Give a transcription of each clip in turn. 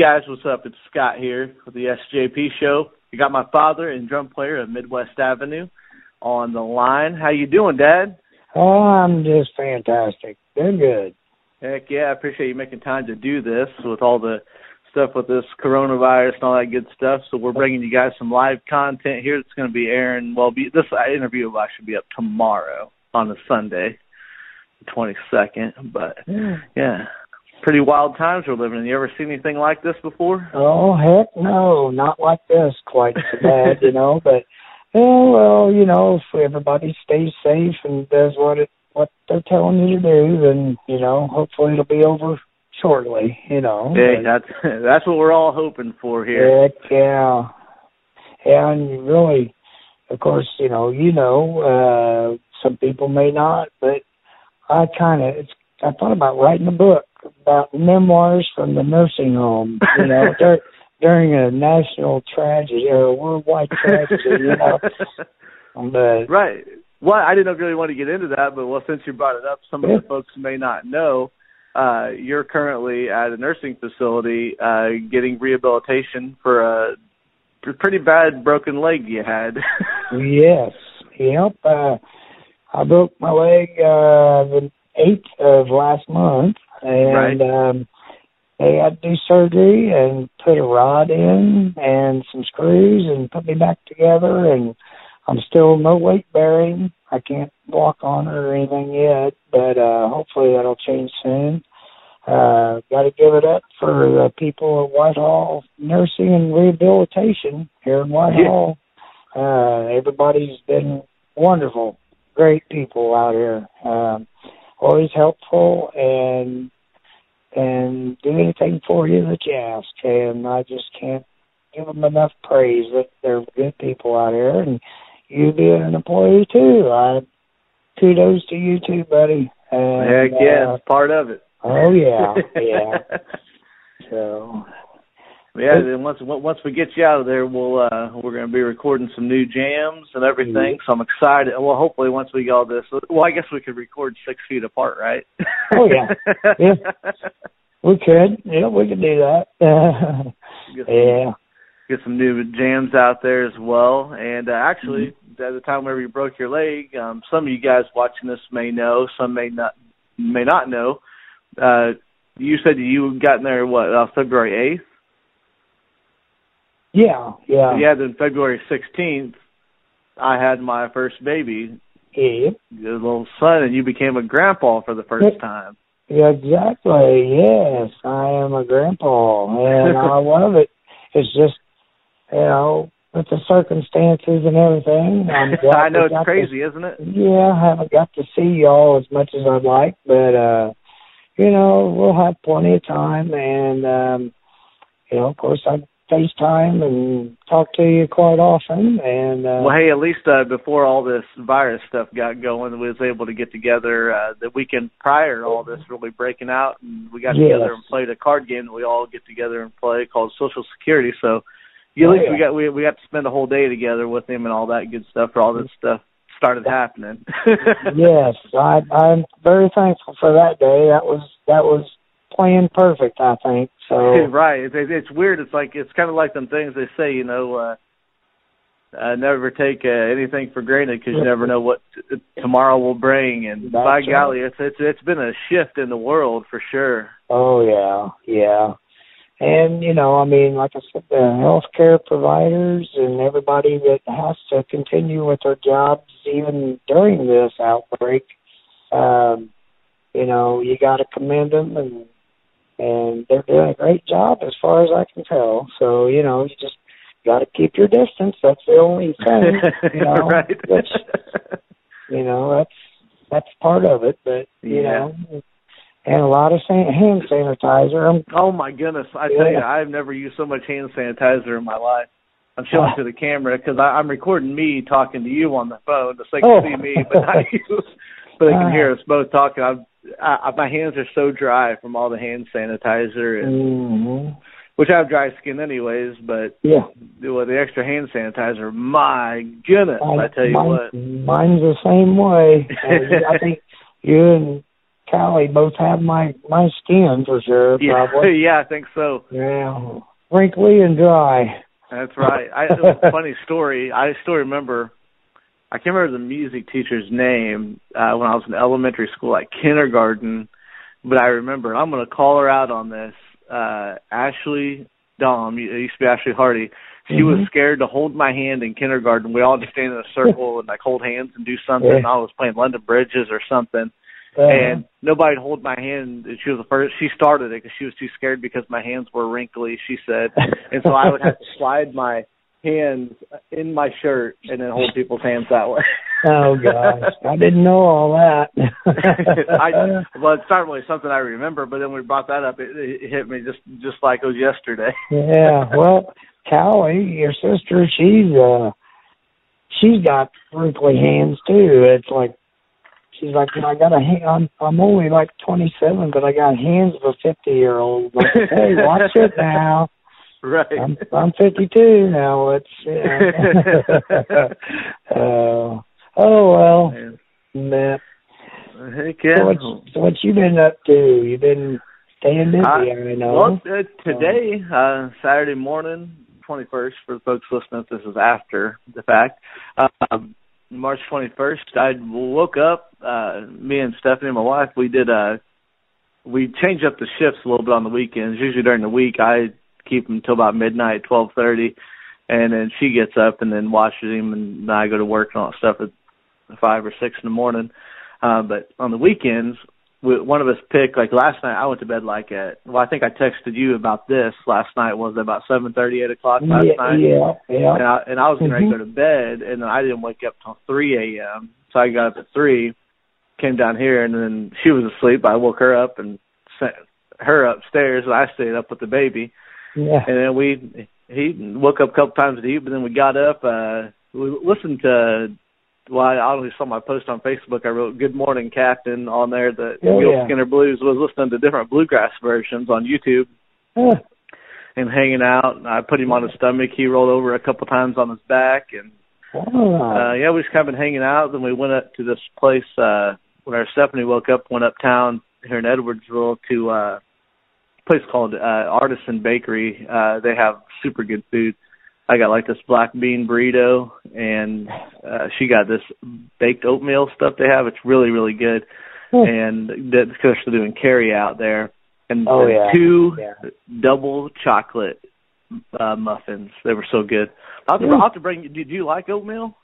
Hey guys, what's up? It's Scott here with the SJP show. You got my father and drum player of Midwest Avenue on the line. How you doing, Dad? Oh, I'm just fantastic. They're good. Heck yeah, I appreciate you making time to do this with all the stuff with this coronavirus and all that good stuff. So we're bringing you guys some live content here. It's going to be airing. Well, be, this interview will actually be up tomorrow on a Sunday, the 22nd. But yeah, pretty wild times we're living in. You ever seen anything like this before? Oh heck no, not like this quite so bad, you know. But yeah, well, you know, if everybody stays safe and does what it what they're telling you to do, then you know, hopefully it'll be over shortly. You know. Yeah, that's that's what we're all hoping for here. Heck yeah, yeah, and really, of course, you know, you know, uh, some people may not, but I kind of, it's I thought about writing a book about memoirs from the nursing home. You know, dur- during a national tragedy or a worldwide tragedy. You know, but right. Well, I didn't really want to get into that, but well, since you brought it up, some of the folks may not know. Uh, you're currently at a nursing facility uh, getting rehabilitation for a pretty bad broken leg you had. yes. Yep. Uh, I broke my leg uh, the eighth of last month, and Right. um, they had to do surgery and put a rod in and some screws and put me back together. And I'm still no weight bearing. I can't walk on it or anything yet, but uh, hopefully that'll change soon. Uh, got to give it up for the people at Whitehall Nursing and Rehabilitation here in Whitehall. Uh, everybody's been wonderful, great people out here. Um, always helpful and and do anything for you that you ask. And I just can't give them enough praise that they're good people out here. And you being an employee too, I kudos to you too, buddy. And, Heck yeah, uh, it's part of it. oh yeah, yeah. So Yeah, then once once we get you out of there, we'll uh we're going to be recording some new jams and everything. So I'm excited. Well, hopefully once we get all this, well, I guess we could record six feet apart, right? Oh, yeah. Yeah. we could, yeah, we could do that. Get some, yeah. get some new jams out there as well. And uh, actually, at the time whenever you broke your leg, um, some of you guys watching this may know, some may not may not know. Uh, you said you got in there what uh, February eighth. Yeah, yeah. Yeah, then February 16th, I had my first baby, Yeah. your little son, and you became a grandpa for the first time. Yeah, exactly. Yes, I am a grandpa, and I love it. It's just, you know, with the circumstances and everything. I'm glad I know it's crazy, isn't it? Yeah, I haven't got to see y'all as much as I'd like, but uh, you know, we'll have plenty of time, and um, you know, of course, I FaceTime and talk to you quite often, and uh, Well, hey, at least uh, before all this virus stuff got going, we was able to get together uh, the weekend prior to all this really breaking out, and we got Yes. together and played a card game that we all get together and play called Social Security. So, yeah, at Oh, least we got we we got to spend a whole day together with him and all that good stuff for all this stuff started happening. yes, I, I'm very thankful for that day. That was that was planned perfect, I think. So right. It's, it's weird. It's like it's kind of like them things they say. You know, uh, uh never take uh, anything for granted because you never know what t- tomorrow will bring. And That's by right. golly, it's it's it's been a shift in the world for sure. Oh yeah, yeah. And you know, I mean, like I said, the healthcare providers and everybody that has to continue with their jobs even during this outbreak, um, you know, you got to commend them, and and they're doing a great job as far as I can tell. So you know, you just got to keep your distance. That's the only thing. You know, right. which you know that's that's part of it. But you Yeah. know, and a lot of san- hand sanitizer. I'm oh my goodness! I tell you, Yeah. I've never used so much hand sanitizer in my life. I'm showing to the camera because I'm recording me talking to you on the phone, so they can Oh. see me, but not you. But they can hear uh. us both talking. I'm, I, my hands are so dry from all the hand sanitizer, and Mhm. which I have dry skin anyways. But Yeah. with the extra hand sanitizer, my goodness! I tell you mine, what. mine's the same way. Uh, I think you and Callie both have my my skin for sure. Yeah, Probably. yeah, I think so. Yeah, wrinkly and dry. That's right. I it was a funny story. I still remember. I can't remember the music teacher's name uh, when I was in elementary school, like kindergarten. But I remember. I'm going to call her out on this. Uh Ashley Dom. It used to be Ashley Hardy. She Mhm. was scared to hold my hand in kindergarten. We all to stand in a circle and like hold hands and do something. Yeah. I was playing London Bridges or something, Uh, and nobody would hold my hand. And she was the first. She started it because she was too scared because my hands were wrinkly. She said, and so I would have to slide my hands in my shirt and then hold people's hands that way. oh gosh, I didn't know all that. I well, it's not really something I remember, but then we brought that up. It, it hit me just just like it was yesterday. yeah, well, Callie, your sister, she's uh, she's got wrinkly hands too. It's like she's like, I got a hand. I'm I'm only like 27, but I got hands of a 50 year old. Like, hey, watch it now. Right. I'm I'm 52 now. It's yeah. uh, oh well, Man. man. Heck So yeah. what's so what you been up to? You been staying busy, I, know. Well, uh, today, uh, Saturday morning, 21st, for the folks listening, this is after the fact. Um, March 21st, I woke up, uh, me and Stephanie, my wife, we did, uh, we changed up the shifts a little bit on the weekends. Usually during the week, I keep him till about midnight, 12:30, and then she gets up and then washes him, and then I go to work and all that stuff at five or six in the morning. Uh, but on the weekends, we, one of us picked like last night. I went to bed like at well, I think I texted you about this last night. Was it about seven thirty, eight o'clock last yeah, night? yeah, yeah. And I, and I was getting ready to go to bed, and then I didn't wake up till three a.m. So I got up at three, came down here, and then she was asleep. I woke her up and sent her upstairs, and I stayed up with the baby. Yeah. And then we he woke up a couple times to eat, but then we got up. uh We listened to. Well, I only saw my post on Facebook. I wrote "Good Morning, Captain" on there. The Oh, Mule yeah. Skinner Blues was listening to different bluegrass versions on YouTube and hanging out. And I put him on his stomach. He rolled over a couple times on his back, and uh yeah, we just kind of been hanging out. Then we went up to this place uh when our Stephanie woke up, went uptown here in Edwardsville to uh a place called uh Artisan Bakery. Uh they have super good food. I got like this black bean burrito and uh she got this baked oatmeal stuff they have. It's really, really good. Hmm. And that's because they're doing carry out there. And Oh, yeah. two Yeah. double chocolate uh muffins. They were so good. I'll have to, Mm. I'll have to bring. Did you like oatmeal?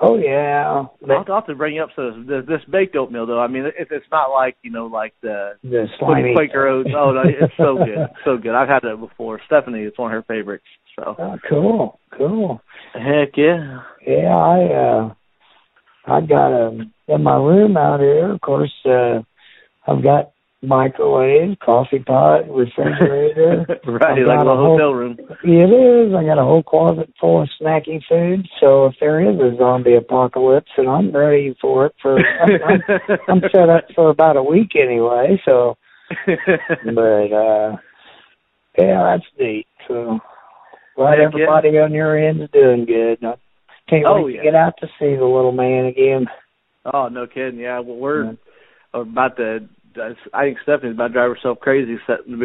Oh yeah. I'll, I'll have to bring up so this, this baked oatmeal though. I mean, it, it's not like you know, like the The slimy. Quaker Oats. Oh no, it's so good, so good. I've had it before. Stephanie, it's one of her favorites. So Oh, cool, cool. heck yeah. Yeah, I uh I got a in my room out here, of course, uh I've got microwave, coffee pot, refrigerator. right, I've like a whole- hotel room. It is. I got a whole closet full of snacky food. So if there is a zombie apocalypse, and I'm ready for it for, I'm, I'm set up for about a week anyway. So, but uh yeah, that's neat. So, glad Heck yeah. everybody on your end's doing good. I can't Oh, wait yeah. to get out to see the little man again. oh no kidding. Yeah, well, we're Yeah. about to. I think Stephanie's about to drive herself crazy,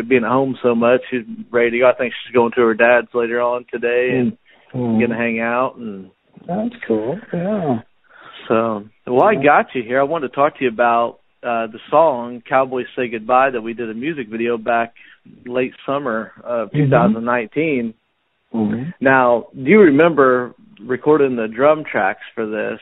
being at home so much. She's ready to go. I think she's going to her dad's later on today and Mm. gonna hang out and That's cool. Yeah. So, well, I got you here. I wanted to talk to you about uh, the song "Cowboys Say Goodbye" that we did a music video back late summer of Mhm. 2019. hmm Now, do you remember recording the drum tracks for this?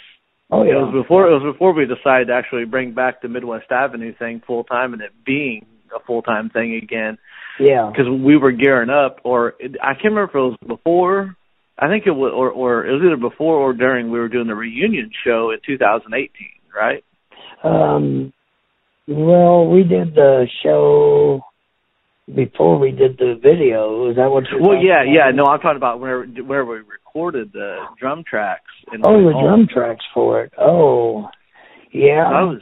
Oh yeah. It was before it was before we decided to actually bring back the Midwest Avenue thing full time and it being a full time thing again yeah. because we were gearing up. Or it, I can't remember if it was before. I think it was, or or it was either before or during we were doing the reunion show in 2018, right? Um, well, we did the show before we did the video. Is that what you're Well, yeah, about? yeah. No, I'm talking about where where we recorded the drum tracks. In Oh, the home. drum tracks for it. Oh, yeah. I was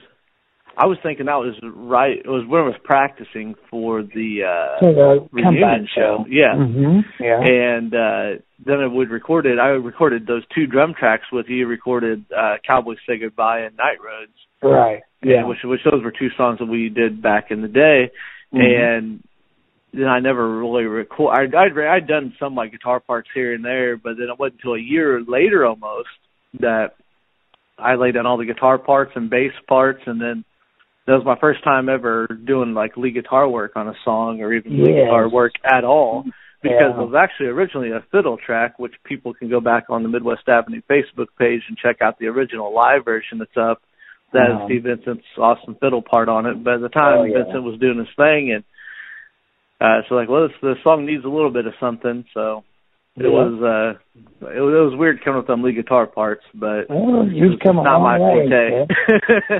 I was thinking that was right. It was when I was practicing for the uh the reunion comeback show. Yeah. hmm Yeah. And uh then I would record it. I recorded those two drum tracks with you. Recorded uh Cowboys Say Goodbye and Night Roads. right. Yeah. which which those were two songs that we did back in the day, Mhm. and then I never really record. I'd, I'd I'd done some like guitar parts here and there, but then it wasn't until a year later almost that I laid down all the guitar parts and bass parts, and then that was my first time ever doing like lead guitar work on a song or even lead Yes. guitar work at all because Yeah. it was actually originally a fiddle track, which people can go back on the Midwest Avenue Facebook page and check out the original live version that's up. That has Uh-huh. Steve Vincent's awesome fiddle part on it. But at the time, Oh, yeah. Vincent was doing his thing, and uh, so like, well, this the song needs a little bit of something. So it Yeah. was uh, it was, it was weird coming with them lead guitar parts, but Well, you've come a not long my way.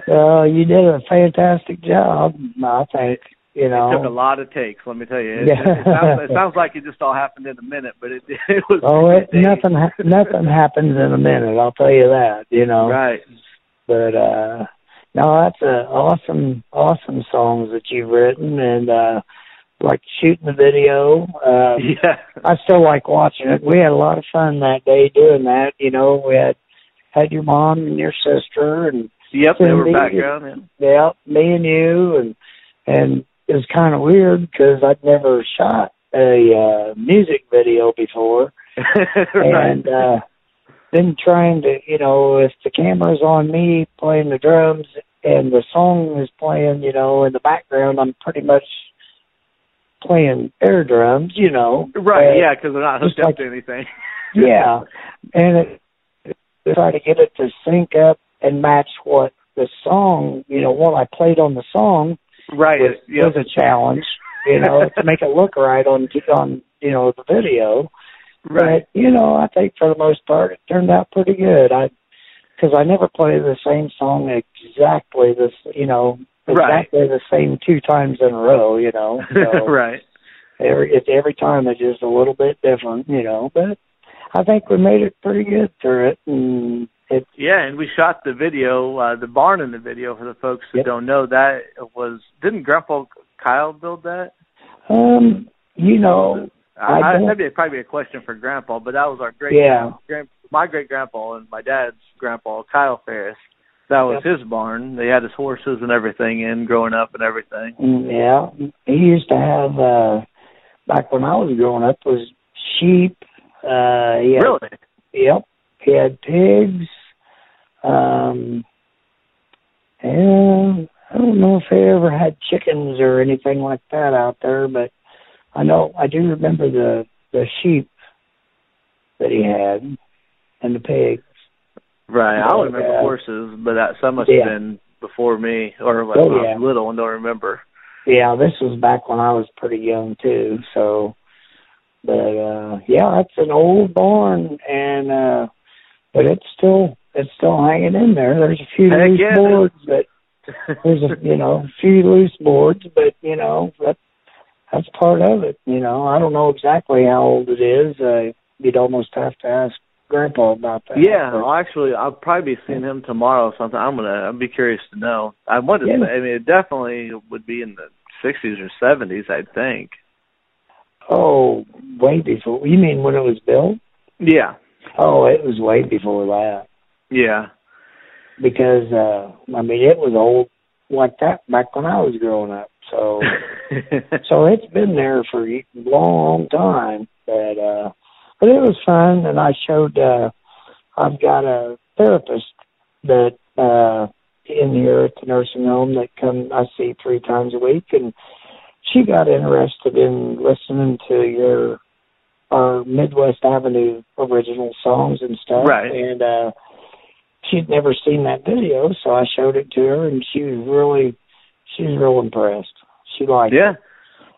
Uh, you did a fantastic job, I think. You know. It took a lot of takes, let me tell you. It, Yeah. it, sounds, it sounds like it just all happened in a minute, but it it was. Oh, it, nothing ha- nothing happens in a minute. I'll tell you that. You know. Right. But uh no, that's a awesome, awesome songs that you've written, and uh like shooting the video. Uh, Yeah. I still like watching it. We had a lot of fun that day doing that. You know, we had had your mom and your sister, and Yep, they were Cindy, background. yeah, me and you, and and it was kind of weird because I'd never shot a uh, music video before, right. and uh then trying to you know if the camera's on me playing the drums and the song is playing you know in the background i'm pretty much playing air drums you know right, Uh, yeah, because they're not hooked up like- to anything. yeah and it, it try to get it to sync up and match what the song you know what i played on the song right. was, yep. was a challenge you know to make it look right on on you know the video right. But you know, I think for the most part it turned out pretty good. I because I never play the same song exactly this you know Right. exactly the same two times in a row. You know, so right. every it's every time it's just a little bit different. You know, but I think we made it pretty good through it, and it Yeah, and we shot the video, uh the barn in the video for the folks who Yep. don't know that was didn't Grandpa Kyle build that? um you know I I, that'd be probably a question for Grandpa, but that was our great Yeah. grand, my great grandpa and my dad's grandpa Kyle Ferris. That was his barn. They had his horses and everything in growing up and everything. Mm, Yeah, he used to have uh back when I was growing up was sheep. Uh, he had, Really? Yep, he had pigs. Um, and I don't know if they ever had chickens or anything like that out there, but I know I do remember the the sheep that he had and the pigs. Right. I don't remember yeah. horses, but that some must Yeah. have been before me or like Oh, when I was little and don't remember. Yeah, this was back when I was pretty young too, so but uh yeah, it's an old barn and uh but it's still it's still hanging in there. There's a few Heck loose yeah. boards but there's a you know, a few loose boards, but you know, that that's part of it, you know. I don't know exactly how old it is. Uh you'd almost have to ask grandpa about that. Yeah, actually, I'll probably be seeing him tomorrow. or Something I'm gonna. I'd be curious to know. I wanted. to Yeah. say, I mean, it definitely would be in the 60s or 70s. I'd think. oh, way before you mean when it was built? Yeah. Oh, it was way before that. Yeah. because uh I mean it was old like that back when I was growing up. So so it's been there for a long time. But uh but it was fun and I showed uh I've got a therapist that uh in here at the nursing home that come I see three times a week and she got interested in listening to your our Midwest Avenue original songs and stuff. Right. And uh she'd never seen that video, so I showed it to her, and she was really, she was real impressed. She liked yeah. it,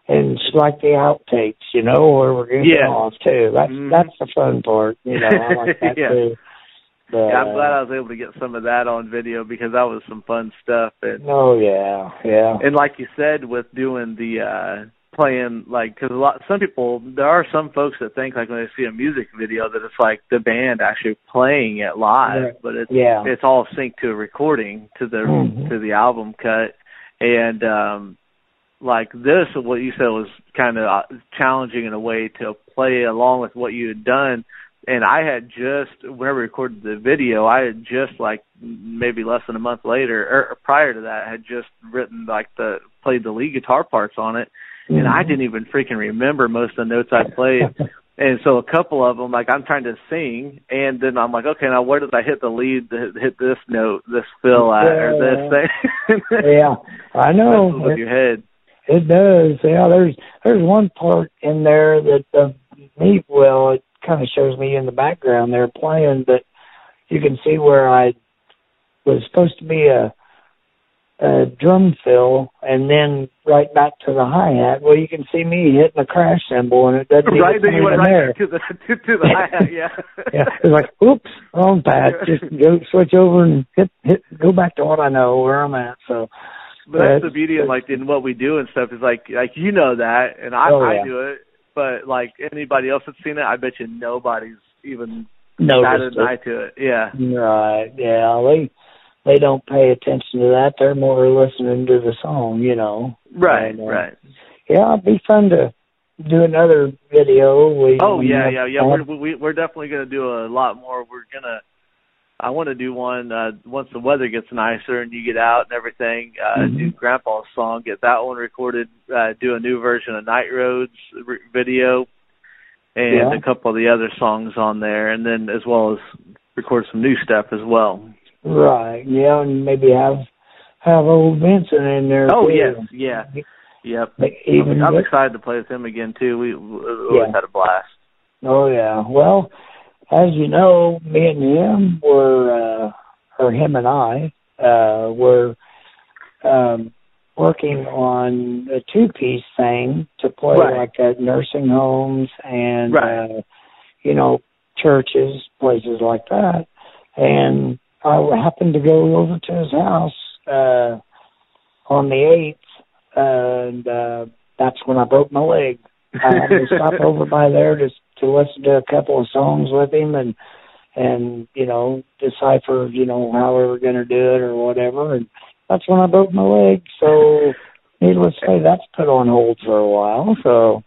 and she liked the outtakes, you know, where we're getting Yeah. off too. That's Mhm. that's the fun part, you know. I like that Yeah. too. But, Yeah, I'm glad uh, I was able to get some of that on video because that was some fun stuff. And Oh yeah, yeah, and like you said, with doing the uh playing like because a lot some people there are some folks that think like when they see a music video that it's like the band actually playing it live, Right. but it's yeah. it's all synced to a recording to the Mhm. to the album cut and um like this what you said was kind of uh, challenging in a way to play along with what you had done and I had just whenever we recorded the video, I had just like maybe less than a month later or prior to that had just written like the played the lead guitar parts on it, and I didn't even freaking remember most of the notes I played. And so a couple of them, like I'm trying to sing, and then I'm like, okay, now where did I hit the lead? To hit this note, this fill at, or this thing? yeah, I know. With your head. It does. Yeah, there's there's one part in there that uh, me well, it kind of shows me in the background there playing, but you can see where I was supposed to be a a drum fill and then right back to the hi hat. Well, you can see me hitting a crash cymbal and it doesn't right. Then you went right there. to the to, to the hi hat. Yeah. yeah. It's like, oops, wrong pad. Just go switch over and hit hit go back to what I know where I'm at. So. But that's the beauty of like in what we do and stuff is like like you know that and I oh, yeah. I do it, but like anybody else that's seen it, I bet you nobody's even Noticed an eye to it. Yeah. Right. Yeah. They they don't pay attention to that. They're more listening to the song, you know. Right, and, uh, right. Yeah, it'd be fun to do another video. We, oh yeah, yeah, yeah. We're we, we're definitely going to do a lot more. We're gonna. I want to do one uh once the weather gets nicer and you get out and everything. Uh Mhm. Do Grandpa's song, get that one recorded. Uh Do a new version of Night Roads re- video, and Yeah. a couple of the other songs on there, and then as well as record some new stuff as well. Right. Yeah, and maybe have have old Vincent in there. Oh too. yes, yeah, yep. But Even I'm with- excited to play with him again too. We, we always had a blast. Oh yeah. Well, as you know, me and him were, uh, or him and I, uh, were um, working on a two-piece thing to play Right. like at nursing homes and, Right. uh, you know, churches, places like that. And I happened to go over to his house uh, on the eighth, and uh, that's when I broke my leg. I had to stop over by there to to listen to a couple of songs with him and and you know decipher you know how we were going to do it or whatever. And that's when I broke my leg. So needless to say, that's put on hold for a while. So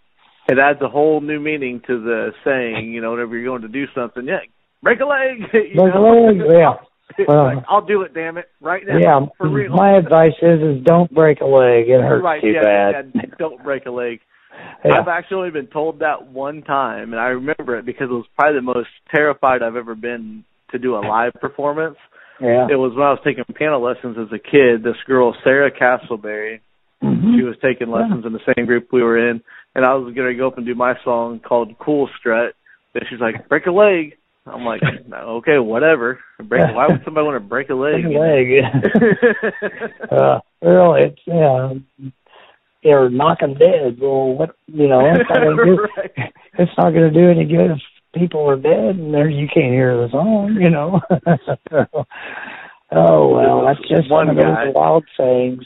It adds a whole new meaning to the saying. You know, whenever you're going to do something, yeah, break a leg. break a leg, yeah. Well- uh-huh. like, I'll do it. Damn it, right now. Yeah, for real. my advice is is don't break a leg. It hurts right, too yeah, bad. yeah, don't break a leg. Yeah. I've actually been told that one time, and I remember it because it was probably the most terrified I've ever been to do a live performance. Yeah. It was when I was taking piano lessons as a kid. This girl, Sarah Castleberry, Mhm. she was taking lessons in the same group we were in, and I was going to go up and do my song called "Cool Strut." And she's like, "Break a leg." I'm like, "Okay, whatever. Break. Why would somebody want to break a leg?" Break a leg. uh, well, it's yeah. They're knocking dead. Well, what you know? It's not gonna do, right. it's not going to do any good if people are dead and there you can't hear the song. You know. oh well, that's just One one, of guy- those wild sayings.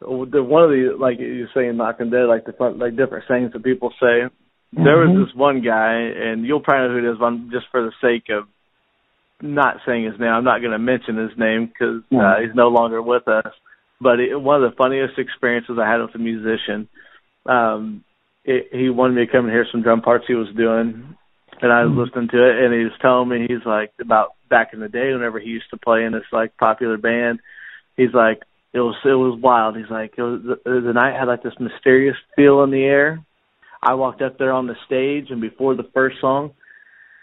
the one of the like you're saying knocking dead like the like different sayings that people say there Mhm. was this one guy and you'll probably know who it is but I'm just for the sake of not saying his name i'm not going to mention his name because uh, he's no longer with us but it, one of the funniest experiences i had with a musician um it, he wanted me to come and hear some drum parts he was doing and i was Mhm. listening to it and he was telling me he's like about back in the day whenever he used to play in this like popular band he's like it was it was wild. He's like it was, the, the night had like this mysterious feel in the air. I walked up there on the stage and before the first song,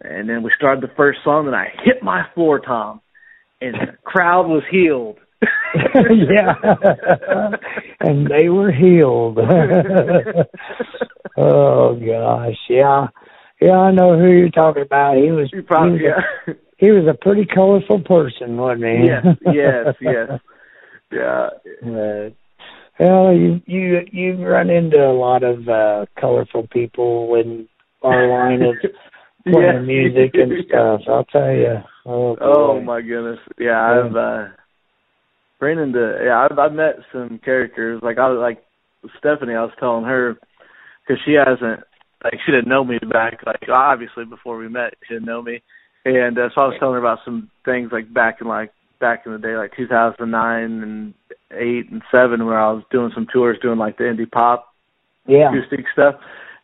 and then we started the first song, and I hit my floor tom, and the crowd was healed. yeah, and they were healed. oh gosh, yeah, yeah. I know who you're talking about. He was probably he was, yeah. a, he was a pretty colorful person, wasn't he? yes, yes, yes. Yeah. Uh, well, you you you've run into a lot of uh colorful people in our line of playing Yeah. music and stuff. I'll tell you. Oh, Oh my goodness. Yeah, I've uh ran into yeah, I've I've met some characters like I was like Stephanie. I was telling her because she hasn't like she didn't know me back like obviously before we met she didn't know me, and uh, so I was telling her about some things like back in like back in the day like 2009 and eight and seven where I was doing some tours doing like the indie pop Yeah. acoustic stuff.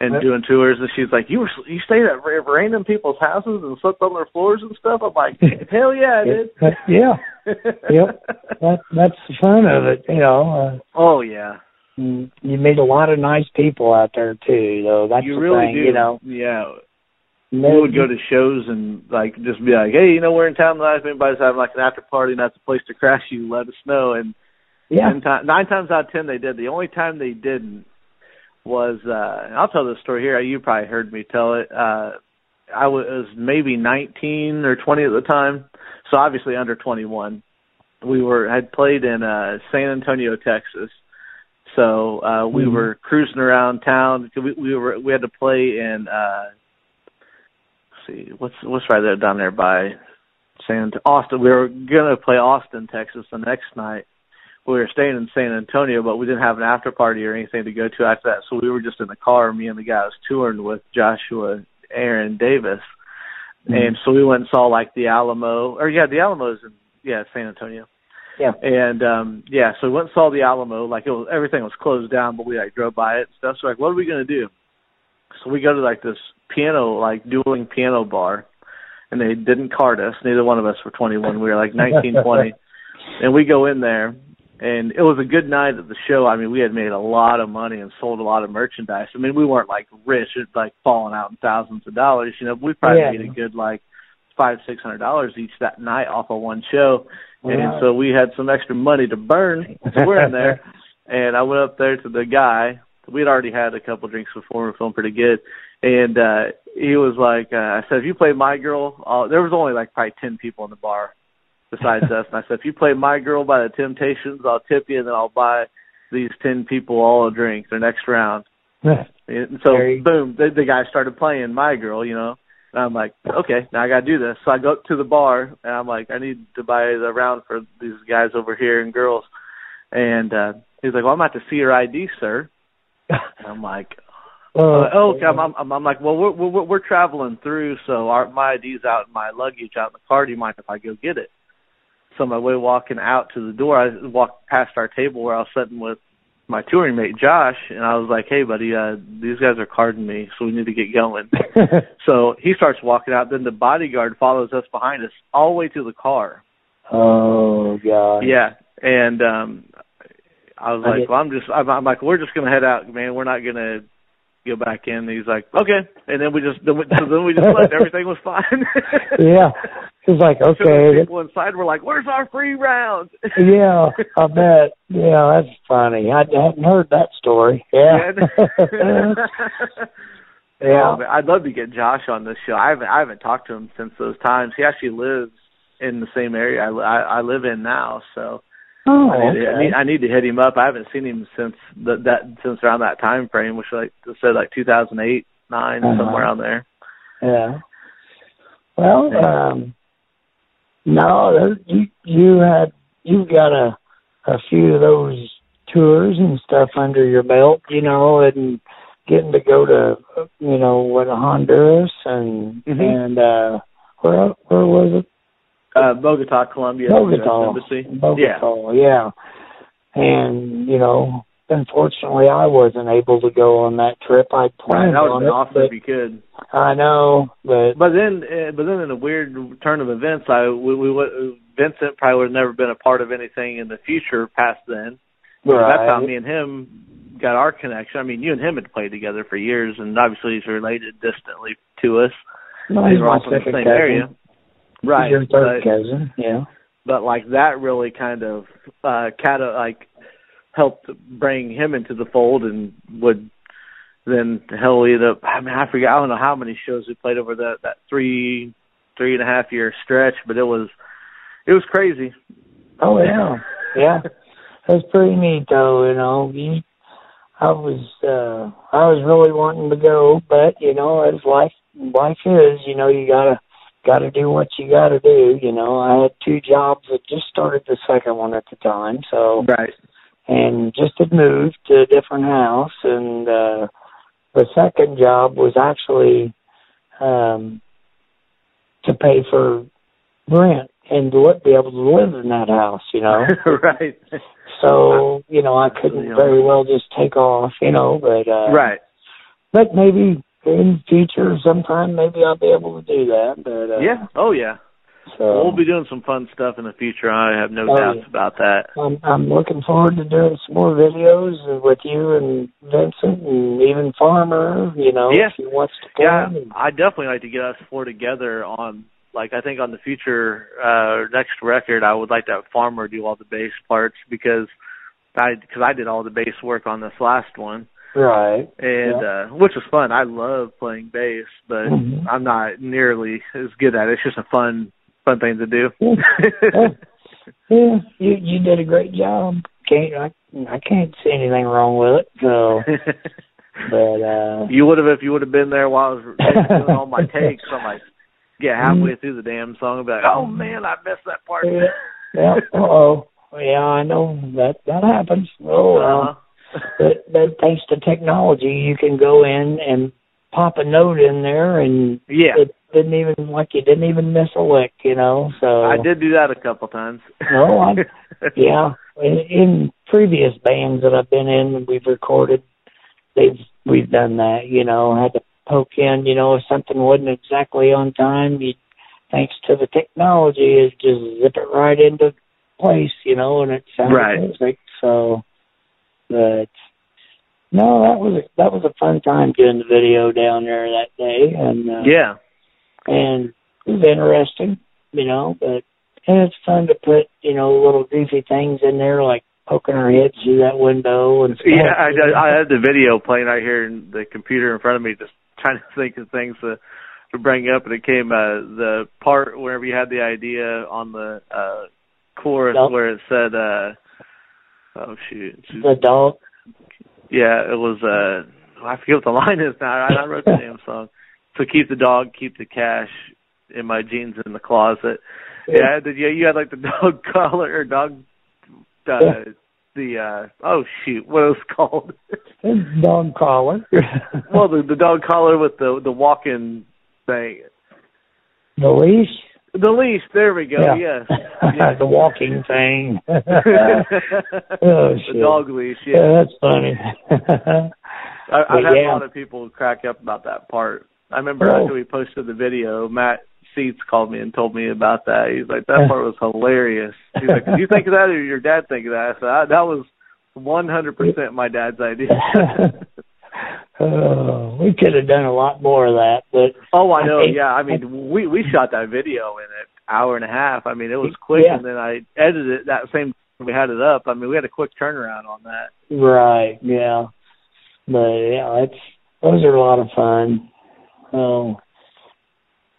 And doing tours. And she's like, "You were you stayed at random people's houses and slept on their floors and stuff." I'm like, "Hell yeah, I did." yeah, yep. That that's the fun of it, you know. Uh, oh yeah. You meet a lot of nice people out there too, though. That's you the really thing, do. you know. Yeah. We would go to shows and like just be like, "Hey, you know, we're in town tonight. If anybody's having like an after party and that's a place to crash you, let us know." And yeah, nine times out of ten they did. The only time they didn't was uh I'll tell this story here. You probably heard me tell it. Uh I was maybe 19 or 20 at the time, so obviously under 21. We were had played in uh San Antonio, Texas. So uh we Mhm. were cruising around town. We, we were we had to play in uh let's see what's what's right there down there by San Austin. We were gonna play Austin, Texas the next night. We were staying in San Antonio, but we didn't have an after party or anything to go to after that. So we were just in the car, me and the guy I was touring with, Joshua Aaron Davis. Mhm. And so we went and saw like the Alamo or yeah, the Alamo's in yeah, San Antonio. Yeah. And um yeah, so we went and saw the Alamo, like it was everything was closed down, but we like drove by it and stuff. So like what are we gonna do? So we go to like this piano like dueling piano bar and they didn't card us. Neither one of us were twenty one. We were like nineteen, twenty. And we go in there and it was a good night at the show. I mean, we had made a lot of money and sold a lot of merchandise. I mean, we weren't like rich, it's like falling out in thousands of dollars. You know, we probably Yeah. made a good like five, six hundred dollars each that night off of one show. And so we had some extra money to burn. So we're in there, and I went up there to the guy. We'd already had a couple drinks before. We were feeling pretty good, and uh he was like, uh, "I said, if you play My Girl, uh, there was only like probably ten people in the bar besides us." And I said, "If you play My Girl by the Temptations, I'll tip you, and then I'll buy these ten people all a drink the next round." And so, you- boom, the, the guy started playing My Girl, you know. And I'm like, okay, now I got to do this. So I go up to the bar, and I'm like, I need to buy the round for these guys over here and girls. And uh he's like, well, I'm going to have to see your ID, sir. And I'm like, Uh, oh, okay. I'm, I'm, I'm like, well, we're, we're we're traveling through, so our my ID's out in my luggage out in the car. Do you mind if I go get it? So on my way walking out to the door, I walked past our table where I was sitting with my touring mate Josh, and I was like, "Hey, buddy, uh, these guys are carding me, so we need to get going." so he starts walking out. Then the bodyguard follows us behind us all the way to the car. oh God. Yeah, and um I was I like, get- "Well, I'm just," I'm, I'm like, "We're just gonna head out, man. We're not gonna." Go back in. He's like, okay, and then we just then we, so then we just left. Everything was fine. Yeah. It's like So the okay. people inside were like, "Where's our free round?" yeah, I bet. Yeah, that's funny. I hadn't heard that story. Yeah. yeah. Oh, I'd love to get Josh on this show. I haven't I haven't talked to him since those times. He actually lives in the same area I, I, I live in now, so Oh, I, need, I, need, I need to hit him up. I haven't seen him since the, that since around that time frame, which like I said like 2008, 9 Uh-huh. somewhere around there. Yeah. Well, um, no, you you had you've got a a few of those tours and stuff under your belt, you know, and getting to go to you know what Honduras and Mhm. and uh where where was it? Uh, Bogota, Colombia, Bogota. Embassy. Yeah. Yeah. And you know, unfortunately, I wasn't able to go on that trip. I Right, planned that would on it, awesome if you could. I know, but But then, uh, but then in a weird turn of events, I we, we Vincent probably would have never been a part of anything in the future past then. So That's how me and him got our connection. I mean, you and him had played together for years, and obviously he's related distantly to us. no, he's my all from the same cousin. area, right? He's your third but, cousin, yeah. but like that really kind of uh, kind of like helped bring him into the fold, and would then hell ended up. I mean, I forget. I don't know how many shows we played over that that three three and a half year stretch, but it was it was crazy. Oh yeah, yeah. That's pretty neat, though. You know, I was uh I was really wanting to go, but you know, as life life is, you know, you gotta gotta do what you gotta do. You know, I had two jobs. I just started the second one at the time, so Right. And just had moved to a different house and uh the second job was actually um to pay for rent and to be able to live in that house, you know. right. So, you know, I couldn't very well just take off, you know, but uh Right. but maybe in future sometime maybe I'll be able to do that. But uh, yeah, oh yeah. So we'll be doing some fun stuff in the future. I have no Oh, doubts yeah. about that. I'm I'm looking forward to doing some more videos with you and Vincent and even Farmer. You know, Yeah. if he wants to Yeah, come. and- I definitely like to get us four together on like I think on the future uh next record I would like to have Farmer do all the bass parts because I because I did all the bass work on this last one Right. and uh which was fun. I love playing bass, but Mhm. I'm not nearly as good at it. It's just a fun fun thing to do. Yeah. Yeah, you you did a great job. Can't I I can't see anything wrong with it. So, but uh you would have if you would have been there while I was doing all my takes. I'm like, get halfway through the damn song and be like, oh man, I missed that part. Yeah. yeah. Oh, yeah. I know that that happens. Oh, well. Uh-huh. but but thanks to technology, you can go in and pop a note in there, and Yeah, it didn't even like you didn't even miss a lick, you know. So I did do that a couple times. No, I- yeah. In, in previous bands that I've been in, we've recorded. They've we've done that. You know, had to poke in. You know, if something wasn't exactly on time, you thanks to the technology, is just zip it right into place. You know, and it sounds Right. perfect. So, but no, that was a, that was a fun time doing the video down there that day, and uh, yeah, and it was interesting, you know, but and it's fun to put, you know, little goofy things in there like poking our heads through that window and stuff. yeah. I, I I had the video playing right here in the computer in front of me, just trying to think of things to to bring up, and it came uh the part wherever you had the idea on the uh chorus Yep. where it said uh oh shoot the dog. Yeah it was uh I forget what the line is now I, I wrote the damn song so keep the dog keep the cash in my jeans in the closet yeah the, yeah you had like the dog collar or dog uh Yeah. the uh oh shoot what it was called dog collar. well the the dog collar with the the walking thing the leash. The leash there we go Yeah. yes the walking thing. oh the shit. dog leash yeah, Yeah, that's funny. I, I've had yeah. a lot of people crack up about that part. I remember Oh. after we posted the video, Matt Seats called me and told me about that. He's like, "That part was hilarious." He's like, "Did you think of that, or your dad think of that?" I said, I, "That was 100% my dad's idea." Oh, we could have done a lot more of that, but oh, I know. I yeah, I mean, we we shot that video in an hour and a half. I mean, it was quick, Yeah. and then I edited it that same. We had it up. I mean, we had a quick turnaround on that. Right, yeah. But yeah, it's those are a lot of fun. Oh,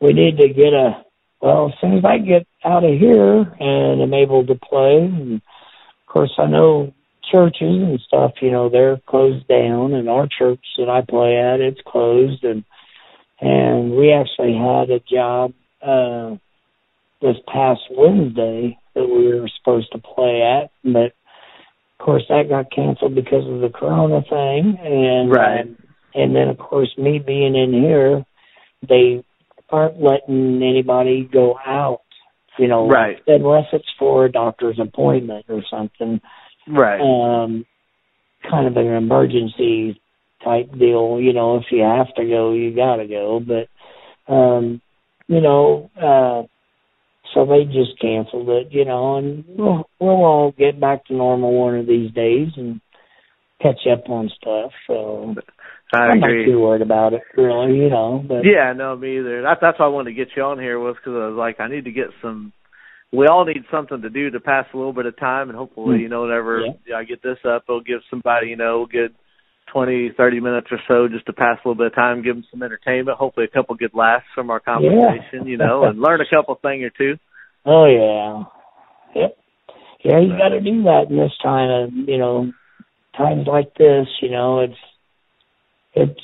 we need to get a well, as soon as I get out of here and am able to play and of course I know churches and stuff, you know, they're closed down and our church that I play at, it's closed and and we actually had a job uh this past Wednesday that we were supposed to play at, but of course that got canceled because of the corona thing and Right. and then of course me being in here they aren't letting anybody go out you know Right. unless it's for a doctor's appointment or something Right. um kind of an emergency type deal you know if you have to go you got to go but um you know uh so they just canceled it you know and we'll we'll all get back to normal one of these days and catch up on stuff so I I'm agree. not too worried about it, really, you know. But Yeah, no, me either. That, that's why I wanted to get you on here was because I was like, I need to get some. We all need something to do to pass a little bit of time, and hopefully, Mm. you know, whenever Yeah. I get this up, it'll give somebody, you know, a good twenty, thirty minutes or so just to pass a little bit of time, give them some entertainment. Hopefully, a couple good laughs from our conversation, you know, and learn a couple thing or two. oh yeah, yep, yeah, you got to do that in this time of you know times like this. You know, it's it's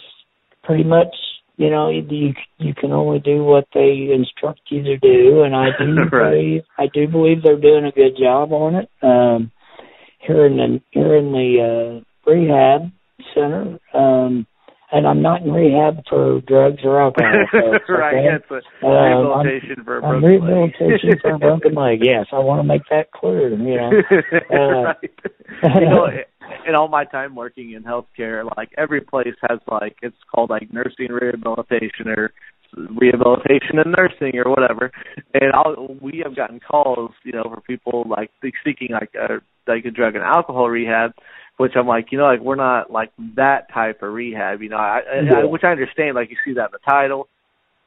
pretty much you know you you can only do what they instruct you to do, and I do Right. believe I do believe they're doing a good job on it. Um, here in the here in the uh, rehab center. Um, and I'm not in rehab for drugs or alcohol. folks, right, okay? a Um, I'm- rehabilitation for a I'm broken leg. rehabilitation for a broken leg. Yes, I want to make that clear. You know, Uh, right. you know, in all my time working in healthcare, like every place has like it's called like nursing rehabilitation or rehabilitation and nursing or whatever. And I'll, we have gotten calls, you know, for people like seeking like a like a drug and alcohol rehab, which I'm like, you know, like we're not like that type of rehab, you know, I, yeah. I which I understand. Like you see that in the title.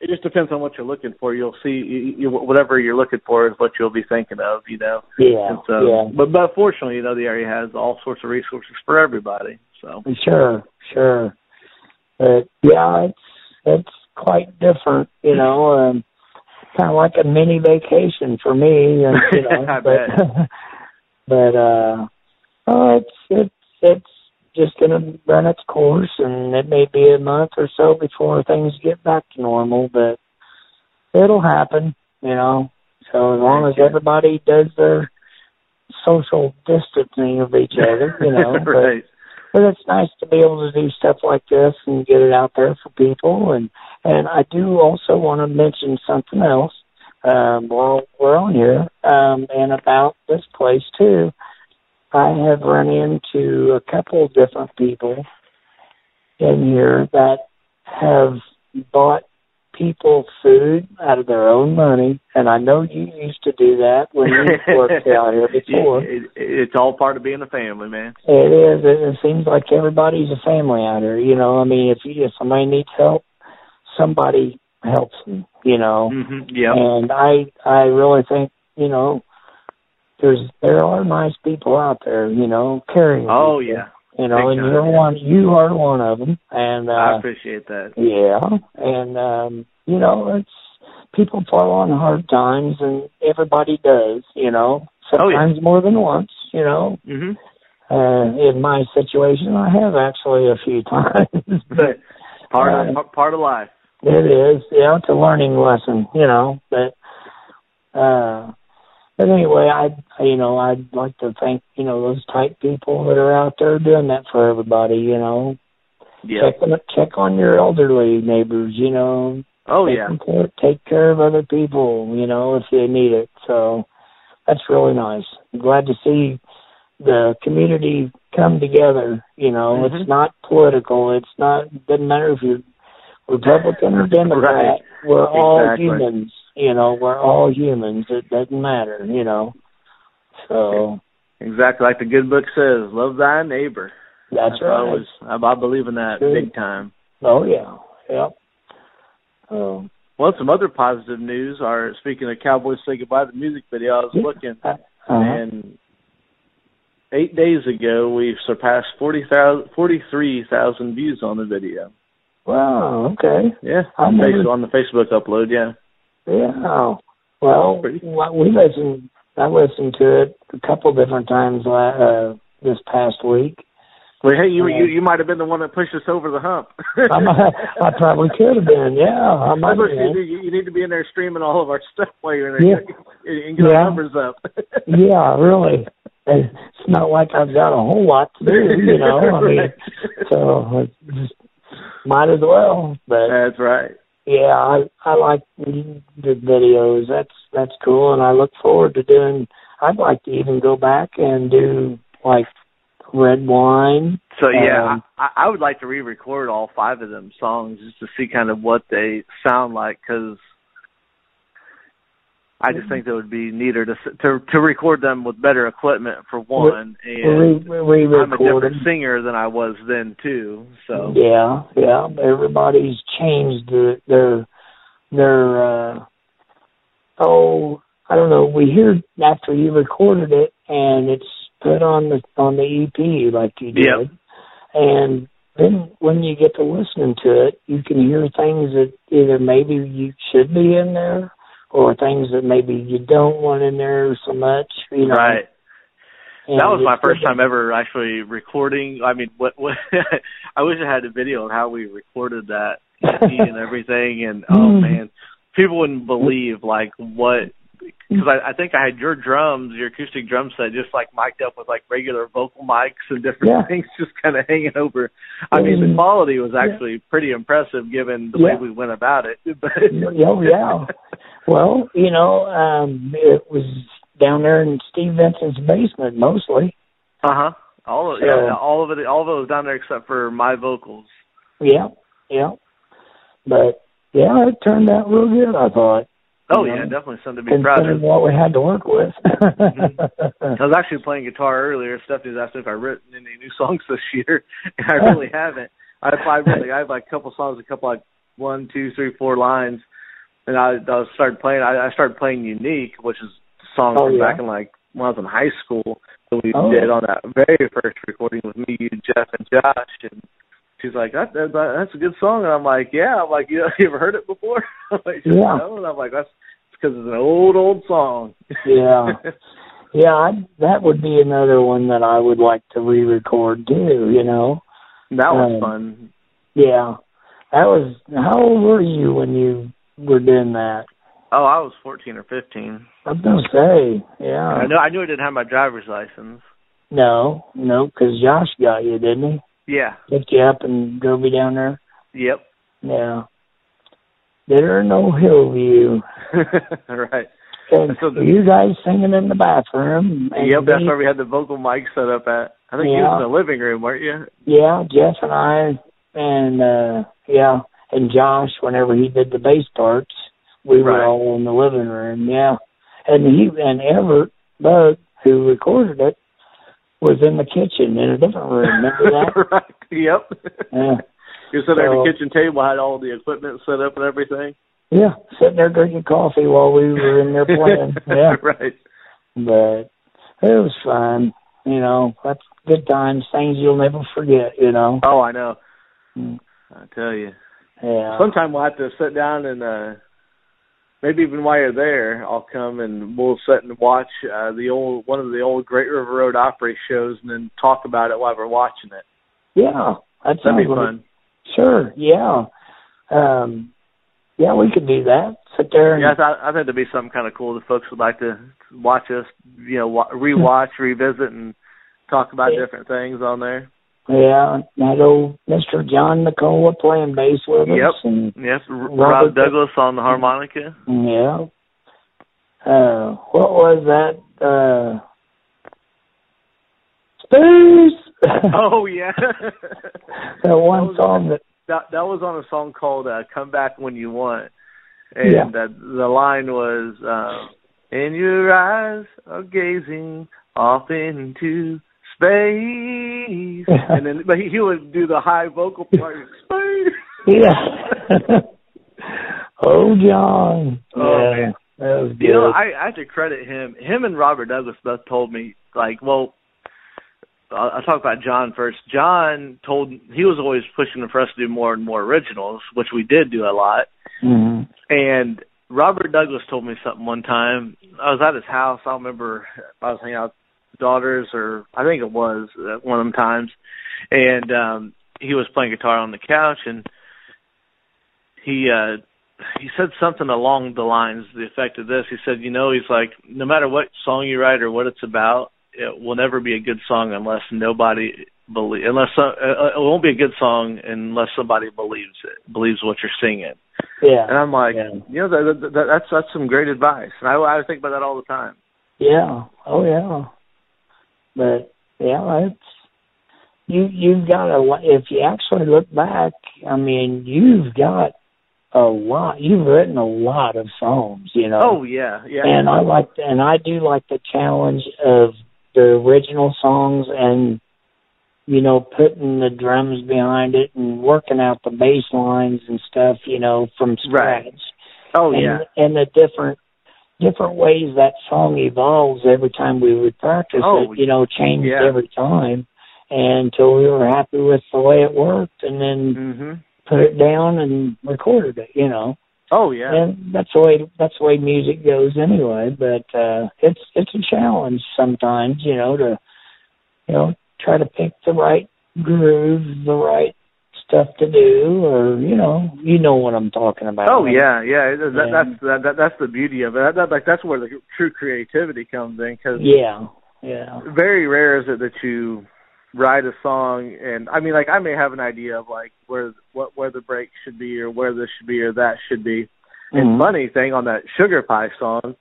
It just depends on what you're looking for. You'll see you, you, whatever you're looking for is what you'll be thinking of, you know. Yeah. And so, yeah. But but fortunately, you know, the area has all sorts of resources for everybody. So. Sure, sure. But yeah, it's it's quite different, you know, um kind of like a mini vacation for me, and you know, but but uh oh, it's it's it's just going to run its course, and it may be a month or so before things get back to normal, but it'll happen, you know. So as long as everybody does their social distancing of each other, you know. right. But, but it's nice to be able to do stuff like this and get it out there for people, and and I do also want to mention something else um, while we're on here, um, and about this place too. I have run into a couple of different people in here that have bought people food out of their own money, and I know you used to do that when you worked out here before. It, it, it's all part of being a family, man. It is. It, it seems like everybody's a family out here. You know, I mean, if you, if somebody needs help, somebody helps them. You know, mm-hmm. yeah. And I I really think you know there's there are nice people out there, you know, caring. Oh people, yeah. You know, Big and you're one. You are one of them, and uh, I appreciate that. Yeah, and um, you know, it's people fall on hard times, and everybody does. You know, sometimes oh, yeah. more than once. You know. Mhm. Uh, in my situation, I have actually a few times, but part of uh, part of life. It is, yeah. It's a learning lesson, you know. But uh but anyway, I you know I'd like to thank you know those type people that are out there doing that for everybody. You know, yeah. check on check on your elderly neighbors. You know, oh take yeah, care, take care of other people. You know, if they need it. So that's really nice. I'm glad to see the community come together. You know, mm-hmm. it's not political. It's not doesn't matter if you're Republican or Democrat. right. We're all exactly. humans. You know, we're all humans. It doesn't matter. You know. So. Exactly like the good book says, love thy neighbor. That's, That's right. Always, I, I believe in that big time. Oh yeah. Yep. Um, well, some other positive news are speaking of Cowboys Say Goodbye, the music video. I was looking, uh-huh. and eight days ago we surpassed 40,000, 43,000 views on the video. Wow. Okay. Yeah, on, never... on the Facebook upload. Yeah. Yeah. Well, we listened. I listened to it a couple different times uh, this past week. Well, hey, you you you might have been the one that pushed us over the hump. I, I probably could have been. Yeah, I might have been. You, you need to be in there streaming all of our stuff while you're in there yeah. and get yeah. our numbers up. yeah, really. It's not like I've got a whole lot to do, you know. I mean, so just might as well. But that's right. Yeah, I I like the videos. That's that's cool, and I look forward to doing. I'd like to even go back and do like red wine. So yeah, um, I, I would like to re-record all five of them songs just to see kind of what they sound like because I just think that would be neater to to to record them with better equipment for one, and re- re- I'm a different singer than I was then too. So yeah, yeah, everybody's changed their their, their uh, oh I don't know. We hear after you recorded it and it's put on the on the EP like you did, yep. and then when you get to listening to it, you can hear things that either maybe you should be in there or things that maybe you don't want in there so much, you know. Right. And that was my first time ever actually recording. I mean, what, what I wish I had a video of how we recorded that and everything. And oh Mm. man, people wouldn't believe like what because I, I think I had your drums, your acoustic drum set, just like mic'd up with like regular vocal mics and different Yeah. things, just kind of hanging over. I mean, the Mm. quality was actually pretty impressive given the Yeah. way we went about it. But Oh yeah. Well, you know, um it was down there in Steve Vincent's basement mostly. Uh huh. All of, yeah, all of it, all of it was down there except for my vocals. Yeah, yeah. But yeah, it turned out real good. I thought. Oh You yeah, know, definitely something to be proud of. what we had to work with. I was actually playing guitar earlier. Stephanie was asking if I've written any new songs this year, and I really haven't. I I really I have like a couple songs, a couple like one, two, three, four lines, and I, I started playing. I, I started playing Unique, which is songs Oh, from yeah. back in like when I was in high school that we Oh. did on that very first recording with me, you, Jeff, and Josh. And she's like, that, that, "That's a good song," and I'm like, "Yeah." I'm like, "You, you ever heard it before?" I'm like, Yeah. No. And I'm like, "That's because it's an old, old song." Yeah. Yeah, I, that would be another one that I would like to re-record too. You know. that was Um, fun. Yeah. That was. How old were you when you were doing that? Oh, I was 14 or 15. I was gonna say. Yeah. I know. I knew I didn't have my driver's license. No, no, because Josh got you, didn't he? Yeah. he? Picked you up and drove you down there. Yep. Yeah. There are no Hillview. right. And So the- you guys singing in the bathroom. And Yep. That's me- where we had the vocal mic set up at. I think you was in the living room, weren't you? Yeah, Jeff and I, and uh yeah, and Josh. Whenever he did the bass parts, we were Right. all in the living room. Yeah, and he and Everett Bug, who recorded it, was in the kitchen in a different room. Remember that? right. Yep. Yeah. You sitting there at the kitchen table, had all the equipment set up and everything. Yeah, sitting there drinking coffee while we were in there playing. yeah, right. but it was fun. You know, that's good times, things you'll never forget. You know. Oh, I know. Mm. I tell you. Yeah. Sometime we'll have to sit down and uh maybe even while you're there, I'll come and we'll sit and watch uh the old one of the old Great River Road Opry shows and then talk about it while we're watching it. Yeah, that That'd be fun. Sure. Yeah. Um. Yeah, we could do that. Sit there. And, Yeah, I, thought, I think it'd be something kind of cool that folks would like to watch us, you know, wa- rewatch, revisit, and talk about Yeah. different things on there. Yeah, that old Mr. John Nicola playing bass with Yep. us, and Yes, Robert Rob Douglas on the harmonica. yeah. Uh, what was that? Uh, Space. Oh yeah, that one That song that. that that was on a song called uh, "Come Back When You Want," and uh, the line was, um, "In your eyes are gazing off into space," and then but he, he would do the high vocal part, space. Yeah. oh, John. Oh, yeah, man. that was good. You know, I, I have to credit him. Him and Robert Douglas both told me, like, well, I'll, I'll talk about John first. John told he was always pushing for us to do more and more originals, which we did do a lot. Mhm. And Robert Douglas told me something one time. I was at his house. I remember I was hanging out daughters or I think it was uh, one of them times. And um he was playing guitar on the couch and he uh he said something along the lines the effect of this. He said, you know, he's like, no matter what song you write or what it's about, it will never be a good song unless nobody believe unless uh, uh, it won't be a good song unless somebody believes it, believes what you're singing. Yeah. And I'm like, Yeah. you know, that, that, that, that's that's some great advice, and I, I think about that all the time. Yeah. Oh yeah. But yeah, it's you. You've got a. lo- If you actually look back, I mean, you've got a lot. You've written a lot of songs. You know. Oh yeah, yeah. And I like, and I do like the challenge of the original songs and you know putting the drums behind it and working out the bass lines and stuff. You know, from scratch. Right. oh and, yeah, and the different different ways that song evolves every time we would practice Oh, it, you know, changed yeah. every time until we were happy with the way it worked and then mhm. put it down and recorded it, you know. Oh yeah. And that's the way that's the way music goes anyway, but uh it's it's a challenge sometimes, you know, to you know, try to pick the right groove, the right stuff to do or you know, you know what I'm talking about. Oh yeah, yeah. That, Yeah. That's that, that, that's the beauty of it. That, that, like that's where the true creativity comes in because Yeah. Yeah. very rare is it that you write a song and I mean like I may have an idea of like where what where the break should be or where this should be or that should be. And Mhm. funny thing on that Sugar Pie song,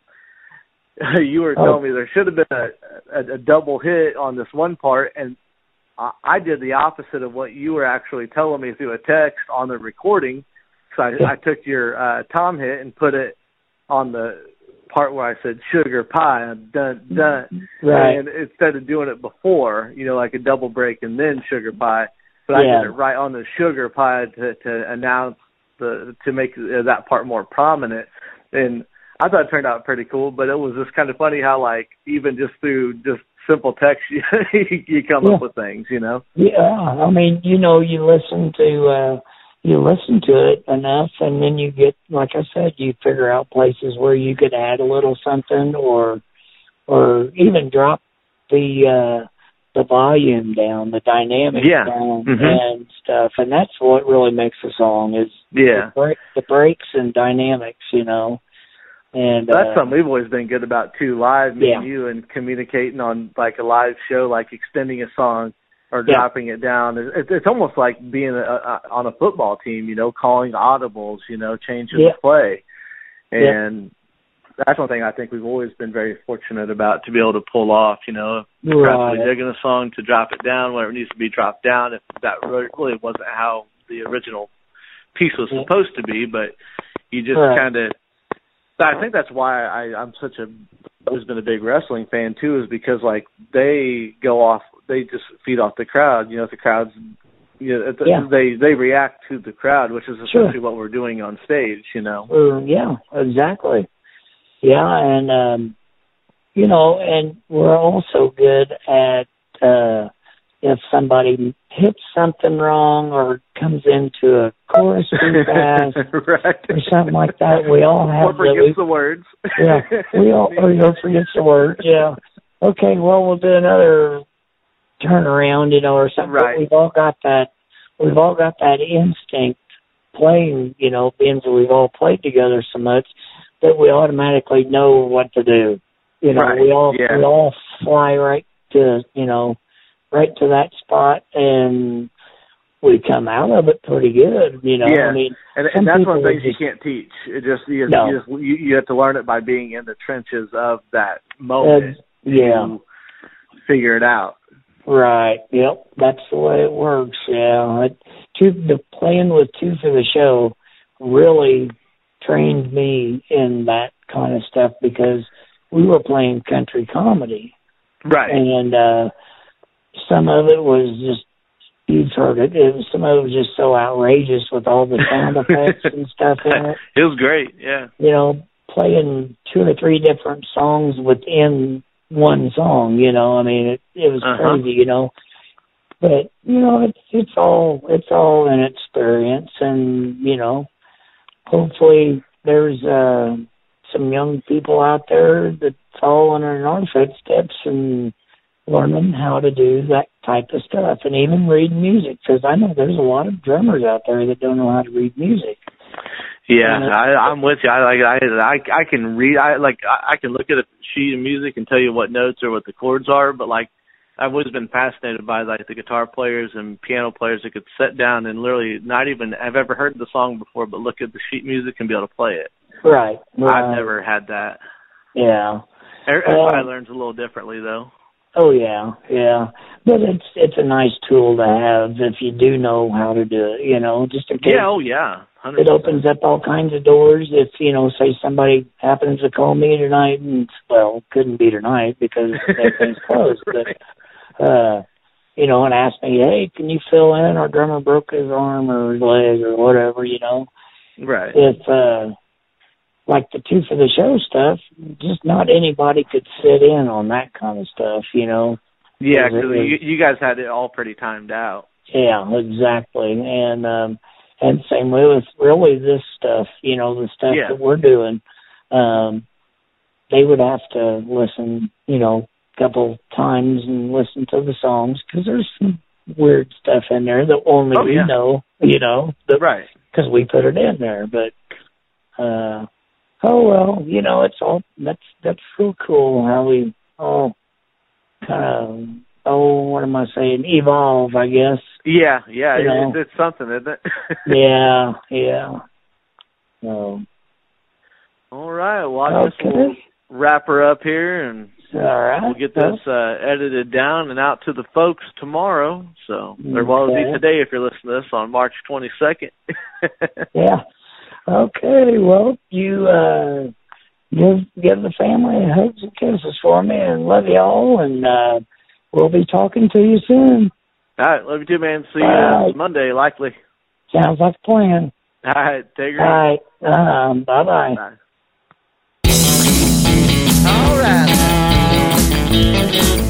you were Oh. telling me there should have been a, a, a double hit on this one part, and I, I did the opposite of what you were actually telling me through a text on the recording. So I, I took your uh, tom hit and put it on the part where I said sugar pie, dun dun, right. and instead of doing it before, you know, like a double break and then sugar pie, but I did it right on the sugar pie to to announce the to make uh, that part more prominent, and I thought it turned out pretty cool. But it was just kind of funny how like even just through just simple text you, you come Yeah. up with things, you know. Yeah, I mean, you know, you listen to uh you listen to it enough and then you get like I said, you figure out places where you could add a little something or or even drop the uh the volume down, the dynamic Yeah. down Mhm. and stuff. And that's what really makes a song is Yeah. the, break, the breaks and dynamics, you know. And That's uh, something we've always been good about too, live, me Yeah. and you, and communicating on like a live show, like extending a song or Yeah. dropping it down. It's, it's almost like being a, a, on a football team, you know, calling audibles, you know, changing Yeah. the play, and that's one thing I think we've always been very fortunate about to be able to pull off. You know, if the crowd's right. digging a song to drop it down where it needs to be dropped down. If that really really wasn't how the original piece was supposed to be, but you just Right. kind of I think that's why I, I'm such a always been a big wrestling fan too, is because like they go off, they just feed off the crowd. You know, if the crowd's, you know, the- Yeah. they they react to the crowd, which is Sure. essentially what we're doing on stage. You know. Uh, yeah, exactly. Yeah, and um you know, and we're also good at uh if somebody hits something wrong or comes into a chorus too fast right. or something like that, we all Or have forgets the, the words. yeah, we all or you forgets the words. yeah. Okay, well we'll do another turnaround, you know, or something. But Right. we've all got that we've all got that instinct playing, you know, being that we've all played together so much that we automatically know what to do. You know, Right, we all yeah. we all fly right to you know, right to that spot and we come out of it pretty good, you know. Yeah. I mean And, and that's one of the things just- you can't teach. It just you, No. you just you, you have to learn it by being in the trenches of that moment. uh, yeah. figure it out. Right. Yep. That's the way it works. Yeah. It, two, the playing with two for the show really trained me in that kind of stuff because we were playing country comedy Right. and uh some of it was just you've heard it. it was, some of it was just so outrageous with all the sound effects and stuff in it. it was great. Yeah. You know, playing two or three different songs within one song, you know, I mean it it was Uh-huh. crazy, you know. But, you know, it's it's all it's all an experience and, you know, hopefully there's uh some young people out there that following in our footsteps and learning how to do that type of stuff and even read music because I know there's a lot of drummers out there that don't know how to read music. Yeah, And I, I'm with you. I like I I I can read. I like I, I can look at a sheet of music and tell you what notes or what the chords are. But like I've always been fascinated by like the guitar players and piano players that could sit down and literally not even have ever heard the song before, but look at the sheet music and be able to play it. Right. right. I've never had that. Yeah. Every- Everybody Um, learns a little differently though. Oh yeah, yeah. But it's it's a nice tool to have if you do know how to do it, you know, just in case Yeah. Oh yeah. 100%. it opens up all kinds of doors if, you know, say somebody happens to call me tonight and well, couldn't be tonight because everything's closed, but uh you know, and ask me, Hey, can you fill in? Our drummer broke his arm or his leg or whatever, you know. Right. If uh like the two for the show stuff, just not anybody could sit in on that kind of stuff, you know. Yeah, because you, you guys had it all pretty timed out. Yeah, exactly. And um and same way with really this stuff, you know, the stuff Yeah. that we're doing. Um they would have to listen, you know, a couple times and listen to the songs because there's some weird stuff in there that only Oh, we yeah. know, you know, that Right. because we put it in there. But uh oh well, you know, it's all that's that's real cool how we all kind of oh what am I saying evolve, I guess. Yeah, yeah, You know. it's, it's something, isn't it? yeah, yeah. So All right. Well, I guess we'll okay, wrap her up here and All right. We'll get this uh, edited down and out to the folks tomorrow. So, or well, it'll be today if you're listening to this on March 22nd. yeah. Okay. Well, you uh, give give the family hugs and kisses for me, and love y'all, and uh, we'll be talking to you soon. All right. Love you too, man. See you right. Monday, likely. Sounds like a plan. All right. Take care. All right. Um, bye-bye. Bye. All right.